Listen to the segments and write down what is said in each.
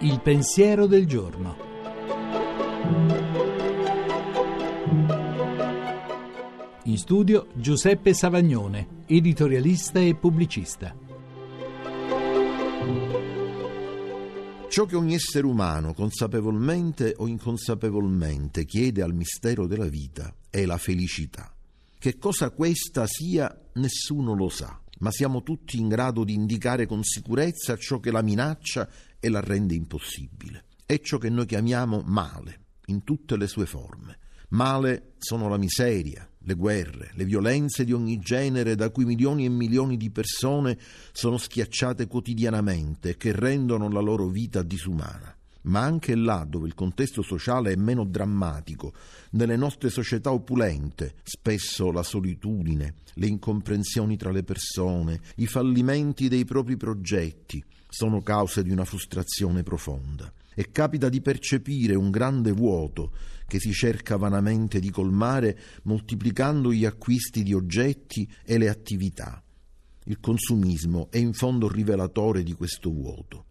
Il pensiero del giorno. In studio Giuseppe Savagnone, editorialista e pubblicista. Ciò che ogni essere umano, consapevolmente o inconsapevolmente, chiede al mistero della vita è la felicità. Che cosa questa sia, nessuno lo sa, ma siamo tutti in grado di indicare con sicurezza ciò che la minaccia e la rende impossibile. È ciò che noi chiamiamo male, in tutte le sue forme. Male sono la miseria, le guerre, le violenze di ogni genere da cui milioni e milioni di persone sono schiacciate quotidianamente e che rendono la loro vita disumana. Ma anche là dove il contesto sociale è meno drammatico, nelle nostre società opulente, spesso la solitudine, le incomprensioni tra le persone, i fallimenti dei propri progetti sono cause di una frustrazione profonda e capita di percepire un grande vuoto che si cerca vanamente di colmare moltiplicando gli acquisti di oggetti e le attività. Il consumismo è in fondo rivelatore di questo vuoto.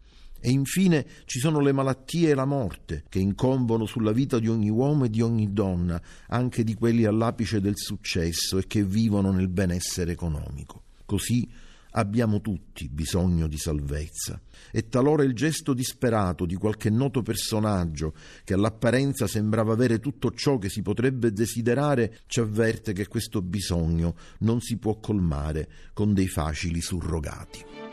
E infine ci sono le malattie e la morte che incombono sulla vita di ogni uomo e di ogni donna, anche di quelli all'apice del successo e che vivono nel benessere economico. Così Abbiamo tutti bisogno di salvezza e talora il gesto disperato di qualche noto personaggio che all'apparenza sembrava avere tutto ciò che si potrebbe desiderare ci avverte che questo bisogno non si può colmare con dei facili surrogati.